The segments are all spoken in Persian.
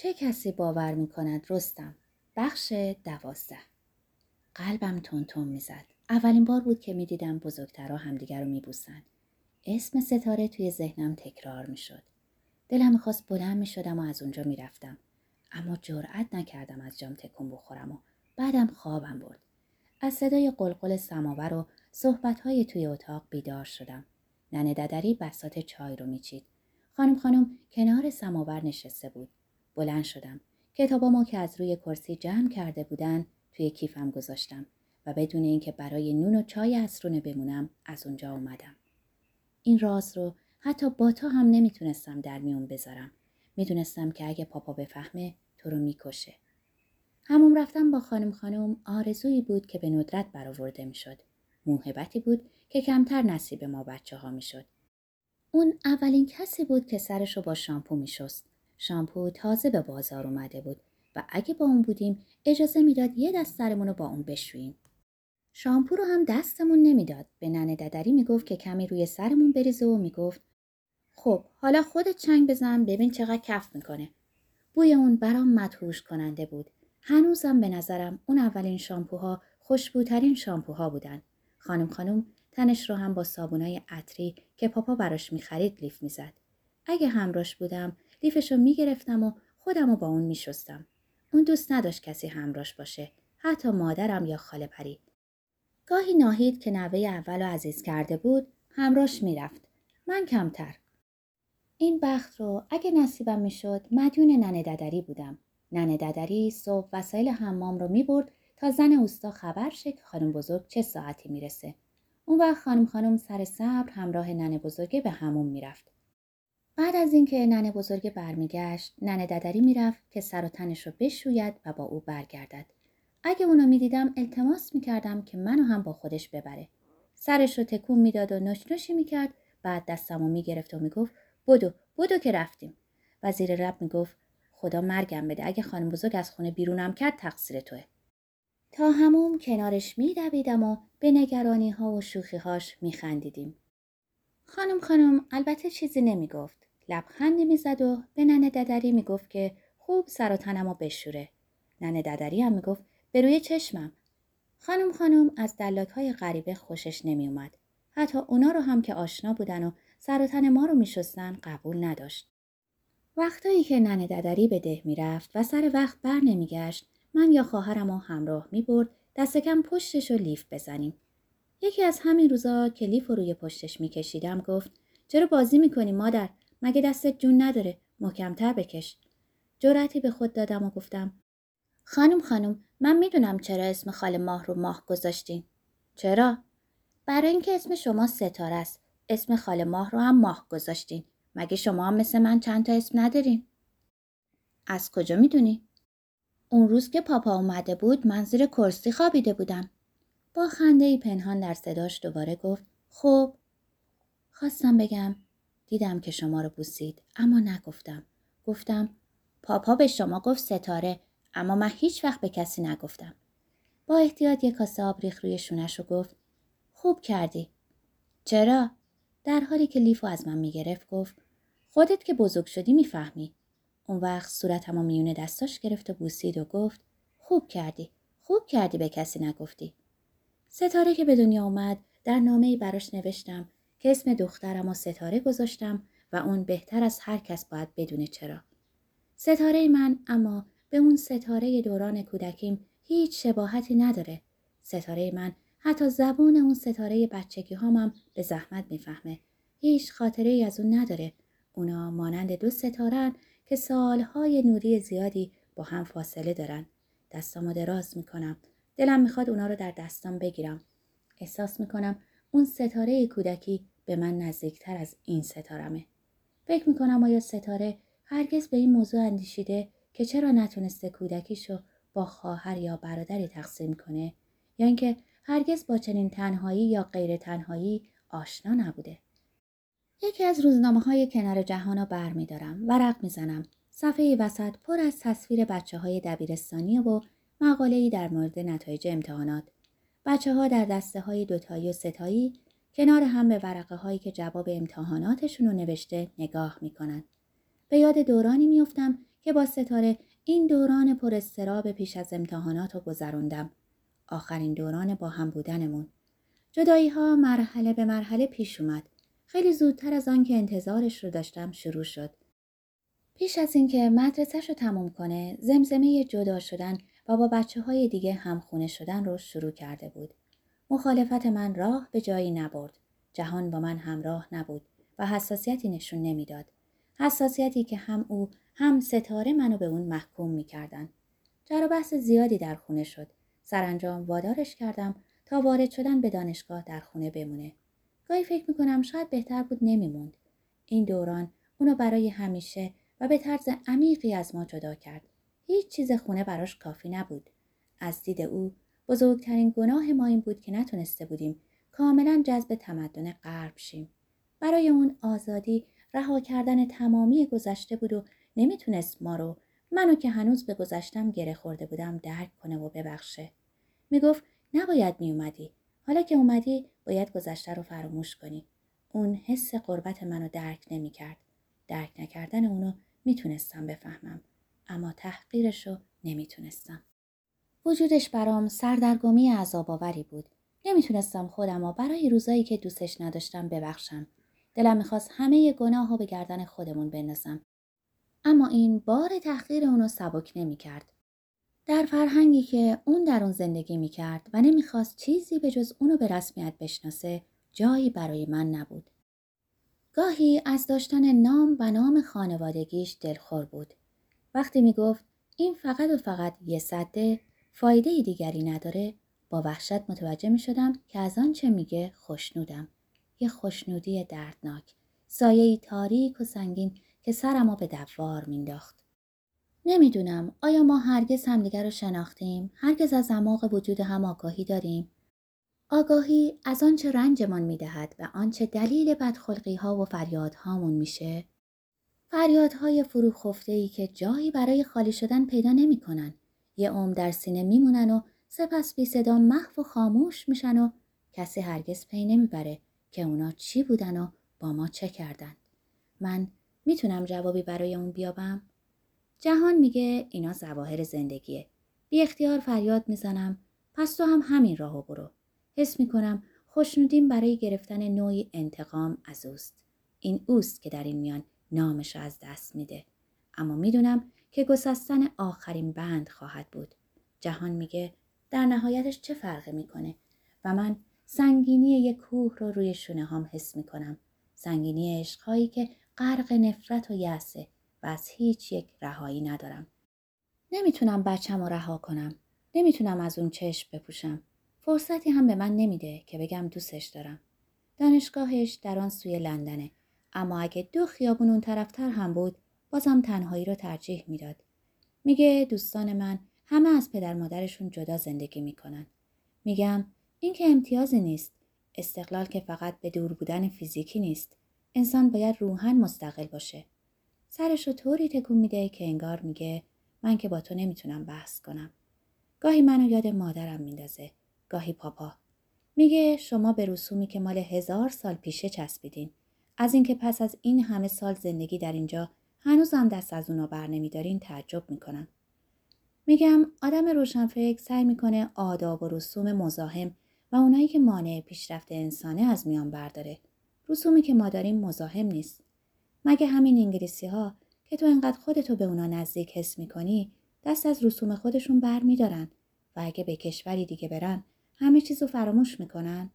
چه کسی باور می کند رستم؟ بخش دوازده. قلبم تون تون می‌زد. اولین بار بود که می‌دیدم بزرگترها همدیگر رو میبوسند. اسم ستاره توی ذهنم تکرار می‌شد. دلم می‌خواست بلند می‌شدم و از اونجا می‌رفتم. اما جرأت نکردم از جام تکون بخورم و بعدم خوابم برد. از صدای قلقل سماور و صحبتهای توی اتاق بیدار شدم. ننه ددری بسات چای رو میچید. خانم خانم کنار سماور نشسته بود. بلند شدم کتابامو که از روی کرسی جمع کرده بودن توی کیفم گذاشتم و بدون اینکه برای نون و چای اسرونه بمونم از اونجا اومدم. این راز رو حتی با تو هم نمی‌تونستم در میون بذارم. می‌دونستم که اگه پاپا بفهمه تو رو می‌کشه. همون رفتم با خانم خانم آرزویی بود که به ندرت برآورده می‌شد. موهبتی بود که کمتر نصیب ما بچه ها می‌شد. اون اولین کسی بود که سرش رو با شامپو میشست. شامپو تازه به بازار اومده بود و اگه با اون بودیم اجازه می‌داد یه دست سرمون رو با اون بشوییم. شامپو رو هم دستمون نمی‌داد. به ننه ددری می‌گفت که کمی روی سرمون بریزه و می‌گفت خب حالا خودت چنگ بزن ببین چقدر کف می‌کنه. بوی اون برام مدهوش کننده بود. هنوزم به نظرم اون اولین شامپوها خوشبوترین شامپوها بودن. خانم خانم تنش رو هم با صابونای عطری که پاپا براش می‌خرید لیف می‌زد. اگه همراش بودم لیفش رو می‌گرفتم و خودم رو با اون میشستم. اون دوست نداشت کسی همراش باشه. حتی مادرم یا خاله پری. گاهی ناهید که نوه اول و عزیز کرده بود همراش می‌رفت. من کمتر. این بخت رو اگه نصیبم می‌شد مدیون ننه ددری بودم. ننه ددری صبح وسایل حمام رو می‌برد تا زن اوستا خبر شه که خانم بزرگ چه ساعتی می‌رسه. اون وقت خانم خانم سر صبر همراه ننه بزرگه به همون می‌رفت. بعد از اینکه ننه بزرگ برمیگشت ننه ددری می‌رفت که سر و تنش رو بشوید و با او برگردد. اگه اونو می‌دیدم التماس می‌کردم که منو هم با خودش ببره. سرش رو تکون می‌داد و نشنشی می‌کرد. بعد دستم رو می‌گرفت و می‌گفت بدو بدو که رفتیم. و زیر رب می‌گفت خدا مرگم بده اگه خانم بزرگ از خونه بیرونم کرد تقصیر توه. تا هموم کنارش میدویدم و به نگرانی ها و شوخی هاش میخندیدیم. خانم خانم البته چیزی نمی‌گفت. لبخندی می‌زد و به ننه ددری می‌گفت که خوب سر و تنمو بشوره. ننه ددری هم می‌گفت به روی چشمم. خانم خانم از دلاک های غریبه خوشش نمیومد. حتی اونا رو هم که آشنا بودن و سر و تن ما رو میشستن قبول نداشت. وقتایی که ننه ددری به ده می‌رفت و سر وقت بر نمیگشت من یا خواهرم رو همراه می‌برد دست کم پشتش رو لیف بزنیم. یکی از همین روزا که لیف رو روی پشتش میکشیدم گفت چرا بازی می‌کنی مادر مگه دستت جون نداره؟ محکمتر بکش. جرأتی به خود دادم و گفتم خانم خانم من می‌دونم چرا اسم خاله ماه رو ماه گذاشتین. چرا؟ برای اینکه اسم شما ستاره است. اسم خاله ماه رو هم ماه گذاشتین. مگه شما هم مثل من چند تا اسم ندارین؟ از کجا می‌دونی؟ اون روز که پاپا اومده بود من زیر کرسی خوابیده بودم. با خنده ای پنهان در صداش دوباره گفت خب خواستم بگم دیدم که شما رو بوسید اما نگفتم. گفتم پاپا به شما گفت ستاره اما من هیچ وقت به کسی نگفتم. با احتیاط یک کاسه آب ریخ روی شونش و گفت خوب کردی. چرا؟ در حالی که لیفو از من می‌گرفت گفت خودت که بزرگ شدی می‌فهمی. اون وقت صورتمو میونه دستاش گرفت و بوسید و گفت خوب کردی. خوب کردی به کسی نگفتی. ستاره که به دنیا اومد در نامه براش نوشتم که اسم دخترم و ستاره گذاشتم و اون بهتر از هر کس باید بدونه چرا. ستاره من اما به اون ستاره دوران کودکیم هیچ شباهتی نداره. ستاره من حتی زبون اون ستاره بچگی هامم به زحمت می‌فهمه. هیچ خاطره ای از اون نداره. اونا مانند دو ستارن که سالهای نوری زیادی با هم فاصله دارن. دستامو دراز می‌کنم. دلم می‌خواد اونا رو در دستام بگیرم. احساس می‌کنم اون ستاره کودکی به من نزدیکتر از این ستارمه. فکر می‌کنم آیا ستاره هرگز به این موضوع اندیشیده که چرا نتونسته کودکیشو با خواهر یا برادری تقسیم کنه یا اینکه هرگز با چنین تنهایی یا غیر تنهایی آشنا نبوده. یکی از روزنامه های کنار جهان رو بر می دارم. ورق می زنم. صفحه وسط پر از تصویر بچه های دبیرستانی و مقاله در مورد نتایج امتحانات. بچه ها در دسته های دوتایی و ستایی کنار هم به ورقه هایی که جواب امتحاناتشون رو نوشته نگاه می‌کنن. به یاد دورانی میافتم که با ستاره این دوران پر استراب پیش از امتحانات رو گذروندم. آخرین دوران با هم بودنمون. جدایی ها مرحله به مرحله پیش اومد. خیلی زودتر از آن که انتظارش رو داشتم شروع شد. پیش از اینکه مدرسهش رو تموم کنه زمزمه جدا شدن و با بچه های دیگه همخونه شدن رو شروع کرده بود. مخالفت من راه به جایی نبرد. جهان با من همراه نبود و حساسیتی نشون نمی‌داد. حساسیتی که هم او هم ستاره منو به اون محکوم می‌کردن. جر بحث زیادی در خونه شد. سرانجام وادارش کردم تا وارد شدن به دانشگاه در خونه بمونه. گاهی فکر می‌کنم شاید بهتر بود نمیموند. این دوران اونو برای همیشه و به طرز عمیقی از ما جدا کرد. هیچ چیز خونه براش کافی نبود. از دید او بزرگترین گناه ما این بود که نتونسته بودیم کاملا جذب تمدن غرب شیم. برای اون آزادی رها کردن تمامی گذشته بود و نمی‌تونست ما رو منو که هنوز به گذشتم گره خورده بودم درک کنه و ببخشه. می‌گفت نباید میومدی. حالا که اومدی باید گذشته رو فراموش کنی. اون حس قربت منو درک نمی‌کرد. درک نکردن اونو می‌تونستم بفهمم. اما تحقیرش رو نمی‌تونستم. وجودش برام سردرگمی عذاب آوری بود. نمی‌تونستم خودم و برای روزایی که دوستش نداشتم ببخشم. دلم می‌خواست همه گناه ها به گردن خودمون بندازم. اما این بار تحقیر اونو سبک نمی‌کرد. در فرهنگی که اون در اون زندگی می‌کرد و نمی‌خواست چیزی به جز اونو به رسمیت بشناسه جایی برای من نبود. گاهی از داشتن نام و نام خانوادگیش دلخور بود. وقتی می‌گفت این فقط و فقط یه صده فایده دیگری نداره با وحشت متوجه می شدم که از آنچه میگه خوشنودم. یه خوشنودی دردناک. سایه تاریک و سنگین که سرمو به دوار مینداخت. نمی‌دونم آیا ما هرگز همدیگر رو شناختیم؟ هرگز از عماق وجود هم آگاهی داریم؟ آگاهی از آنچه رنجمان می‌دهد و آنچه دلیل بدخلقی ها و فریادهامون میشه؟ فریادهای فروخفته ای که جایی برای خالی شدن پیدا نمی‌کنن. یه عمر در سینه میمونن و سپس بی صدا محو و خاموش میشن و کسی هرگز پی نمی‌بره که اونا چی بودن و با ما چه کردن. من می‌تونم جوابی برای اون بیابم؟ جهان میگه اینا زواهر زندگیه. بی اختیار فریاد می‌زنم پس تو هم همین راهو برو. حس می‌کنم خوشنودیم برای گرفتن نوعی انتقام از اوست. این اوست که در این میان نامش از دست میده. اما می‌دونم که گسستن آخرین بند خواهد بود. جهان میگه در نهایتش چه فرقی می‌کنه و من سنگینی یک کوه رو روی شونه هم حس می‌کنم. سنگینی عشقهایی که غرق نفرت و یعصه و از هیچ یک رهایی ندارم. نمی‌تونم بچم رو رها کنم. نمی‌تونم از اون چشم بپوشم. فرصتی هم به من نمیده که بگم دوستش دارم. دانشگاهش در آن سوی لندنه. اما اگه دو خیابون اون طرفتر هم بود بازم تنهایی رو ترجیح می‌داد. میگه دوستان من همه از پدر مادرشون جدا زندگی می‌کنن. میگم این که امتیازی نیست. استقلال که فقط به دور بودن فیزیکی نیست. انسان باید روحن مستقل باشه. سرش رو طوری تکون میده که انگار میگه من که با تو نمی‌تونم بحث کنم. گاهی منو یاد مادرم میندازه. گاهی پاپا. میگه شما به رسومی که مال هزار سال پیشه چسبیدین. از اینکه پس از این همه سال زندگی در اینجا هنوزم دست از اونا بر نمیدارین تعجب می‌کنم. میگم آدم روشنفکر سعی می‌کنه آداب و رسوم مزاحم و اونایی که مانع پیشرفت انسانه از میان برداره. رسومی که ما داریم مزاحم نیست. مگه همین انگلیسی ها که تو انقدر خودتو به اونا نزدیک حس می‌کنی دست از رسوم خودشون بر میدارن و اگه به کشوری دیگه برن همه چیزو فراموش می‌کنن.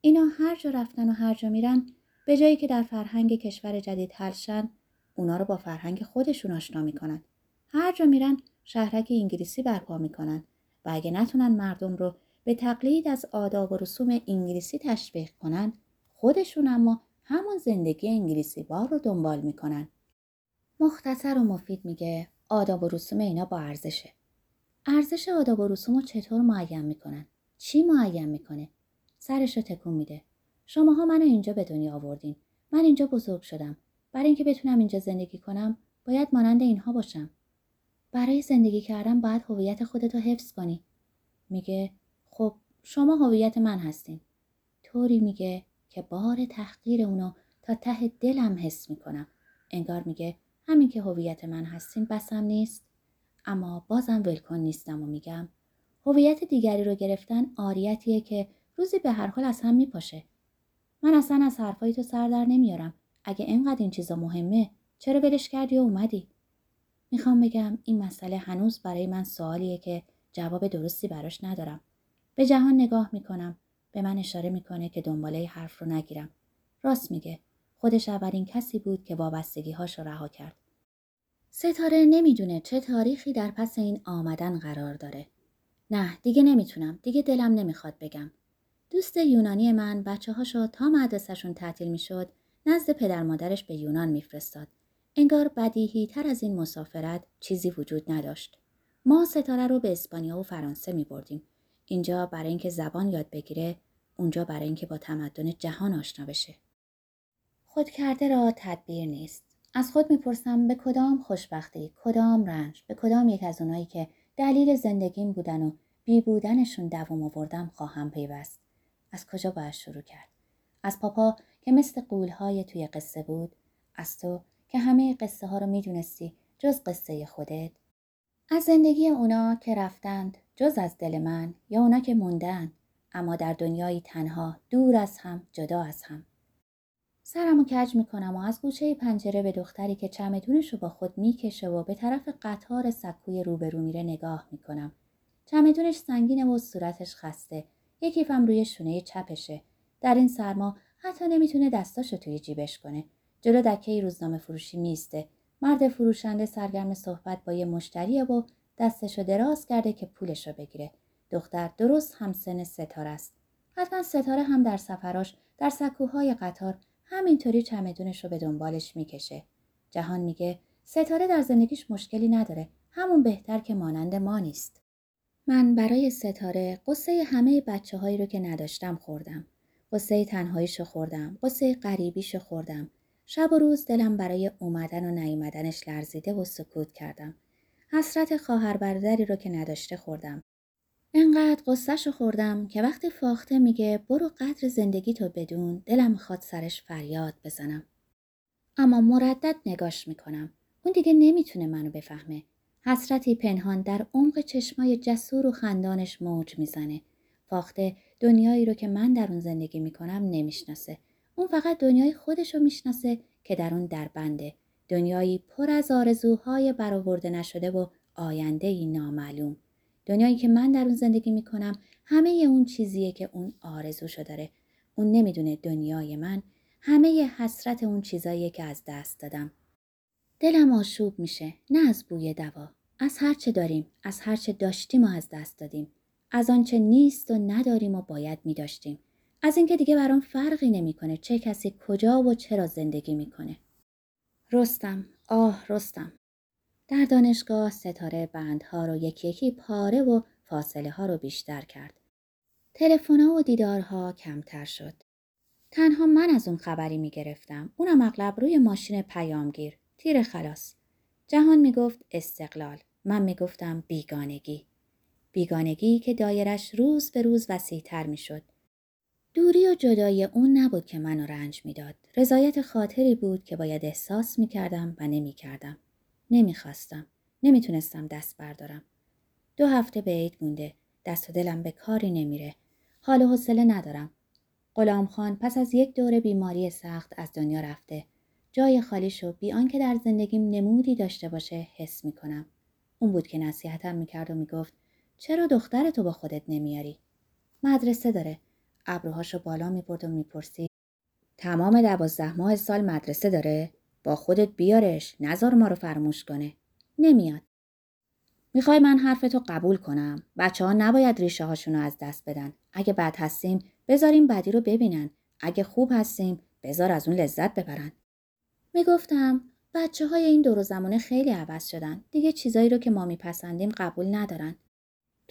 اینا هر جا رفتن و هر جا میرن به جایی که در فرهنگ کشور جدید حلشن اونا رو با فرهنگ خودشون آشنا می‌کنن. هر جا میرن شهرک انگلیسی برپا می‌کنن و اگه نتونن مردم رو به تقلید از آداب و رسوم انگلیسی تشویق کنن خودشون اما همون زندگی انگلیسی بار رو دنبال می‌کنن. مختصر و مفید میگه آداب و رسوم اینا با ارزشه. ارزش آداب و رسوم رو چطور معین می‌کنن؟ چی معین می‌کنه؟ سرش رو تکون میده. شماها منو اینجا به دنیا آوردین. من اینجا بزرگ شدم. برای اینکه بتونم اینجا زندگی کنم باید مانند اینها باشم. برای زندگی کردن باید هویت خودتو حفظ کنی. میگه خب شما هویت من هستین. طوری میگه که بار تحقیر اونو تا ته دلم حس می‌کنم. انگار میگه همین که هویت من هستین بسم نیست اما بازم ولکن نیستم و میگم هویت دیگری رو گرفتن آریتیه که روزی به هر حال از هم میپاشه من اصلا از حرفای تو سر در نمیارم اگه اینقدر این چیزا مهمه چرا ولش کردی و اومدی؟ می‌خوام بگم این مسئله هنوز برای من سوالیه که جواب درستی براش ندارم. به جهان نگاه می‌کنم به من اشاره می‌کنه که دنباله حرف رو نگیرم. راست میگه. خودش اولین کسی بود که وابستگی هاش رو رها کرد. ستاره نمی‌دونه چه تاریخی در پس این آمدن قرار داره. نه دیگه نمی‌تونم. دیگه دلم نمی‌خواد بگم. دوست یونانی من بچه هاشو تا مدرسهشون تعطیل می‌شد نزد پدر مادرش به یونان میفرستاد. انگار بدیهی تر از این مسافرت چیزی وجود نداشت. ما ستاره رو به اسپانیا و فرانسه می بردیم. اینجا برای اینکه زبان یاد بگیره اونجا برای اینکه با تمدن جهان آشنا بشه. خود کرده را تدبیر نیست. از خود می‌پرسم به کدام خوشبختی کدام رنج به کدام یک از اونایی که دلیل زندگیم بودن و بی بودنشون دوام آوردم خواهم پیوست؟ از کجا باید شروع کرد؟ از پاپا که مثل قولهای توی قصه بود از تو که همه قصه ها رو می‌دونستی جز قصه خودت از زندگی اونا که رفتند جز از دل من یا اونا که موندن اما در دنیایی تنها دور از هم جدا از هم سرمو کج می‌کنم و از گوشه پنجره به دختری که چمدونش رو با خود می‌کشه و به طرف قطار سکوی روبرو میره نگاه می‌کنم. چمدونش سنگینه و صورتش خسته. یکیفم روی شونه چپشه. در این سرما حتی نمی‌تونه دستاشو توی جیبش کنه. جلو دکه روزنامه فروشی میسته. مرد فروشنده سرگرم صحبت با یه مشتریه و دستشو دراز کرده که پولشو بگیره. دختر درست همسن ستاره است. حتما ستاره هم در سفراش در سکوهای قطار همینطوری چمدونش رو به دنبالش می‌کشه. جهان میگه ستاره در زندگیش مشکلی نداره. همون بهتر که مانند ما نیست. من برای ستاره قصه همه بچه هایی رو که نداشتم خوردم. قصه تنهاییشو خوردم. قصه غریبیشو خوردم. شب و روز دلم برای اومدن و نیومدنش لرزیده و سکوت کردم. حسرت خواهر برادری رو که نداشته خوردم. انقدر قصهشو خوردم که وقتی فاخته میگه برو قدر زندگی تو بدون دلم می‌خواد سرش فریاد بزنم. اما مردد نگاش می‌کنم. اون دیگه نمی‌تونه منو بفهمه. حسرتی پنهان در عمق چشمای جسور و خندانش موج می‌زنه. فاخته دنیایی رو که من در اون زندگی می‌کنم نمی‌شناسه. اون فقط دنیای خودش رو می‌شناسه که در اون در بنده. دنیایی پر از آرزوهای برآورده نشده و آینده ای نامعلوم. دنیایی که من در اون زندگی می‌کنم همه اون چیزیه که اون آرزوشو داره. اون نمی‌دونه دنیای من همه حسرت اون چیزاییه که از دست دادم. دلم آشوب میشه نه از بوی دوا از هرچه داریم از هرچه داشتیم و از دست دادیم از آنچه نیست و نداریم و باید میداشتیم از اینکه دیگه برام فرقی نمی‌کنه چه کسی کجا و چرا زندگی می‌کنه رستم آه رستم در دانشگاه ستاره بندها رو یکی یکی پاره و فاصله ها رو بیشتر کرد. تلفن و دیدارها کمتر شد. تنها من از اون خبری می گرفتم. اونم اغلب روی ماشین پیامگیر. تیر خلاص. جهان می گفت استقلال. من می گفتم بیگانگی. بیگانگی که دایرش روز به روز وسیعتر می شد. دوری و جدای اون نبود که منو رنج می‌داد. رضایت خاطری بود که باید احساس می کردم و نمی کردم. نمی‌خواستم. نمی‌تونستم دست بردارم. دو هفته به عید مونده. دست و دلم به کاری نمیره. حال و حوصله ندارم. غلام خان پس از یک دور بیماری سخت از دنیا رفته. جای خالیشو بی آنکه در زندگیم نمودی داشته باشه حس می‌کنم. اون بود که نصیحتم می‌کرد و می‌گفت چرا دخترتو با خودت نمیاری؟ مدرسه داره. ابروهاشو بالا می‌برد و می‌پرسید تمام دوازده ماه سال مدرسه داره؟ با خودت بیارش. نزار ما رو فراموش کنه. نمیاد. می‌خوای من حرفتو قبول کنم. بچه ها نباید ریشه هاشونو از دست بدن. اگه بد هستیم بذاریم بدی رو ببینن. اگه خوب هستیم بذار از اون لذت ببرن. می‌گفتم بچه های این دور زمانه خیلی عوض شدن. دیگه چیزایی رو که ما میپسندیم قبول ندارن.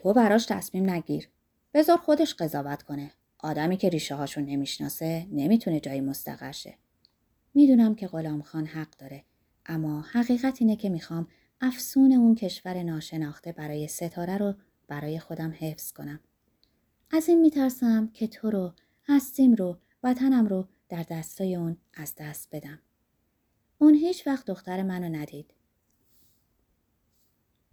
تو براش تصمیم نگیر بذار خودش قضاوت کنه آدمی که ریشه هاشون نمی‌شناسه نمی‌تونه جایی مستقر شه می‌دونم که غلام خان حق داره اما حقیقت اینه که می‌خوام افسون اون کشور ناشناخته برای ستاره رو برای خودم حفظ کنم. از این میترسم که تو رو، هستیم رو، وطنم رو در دستای اون از دست بدم. اون هیچ وقت دختر منو ندید.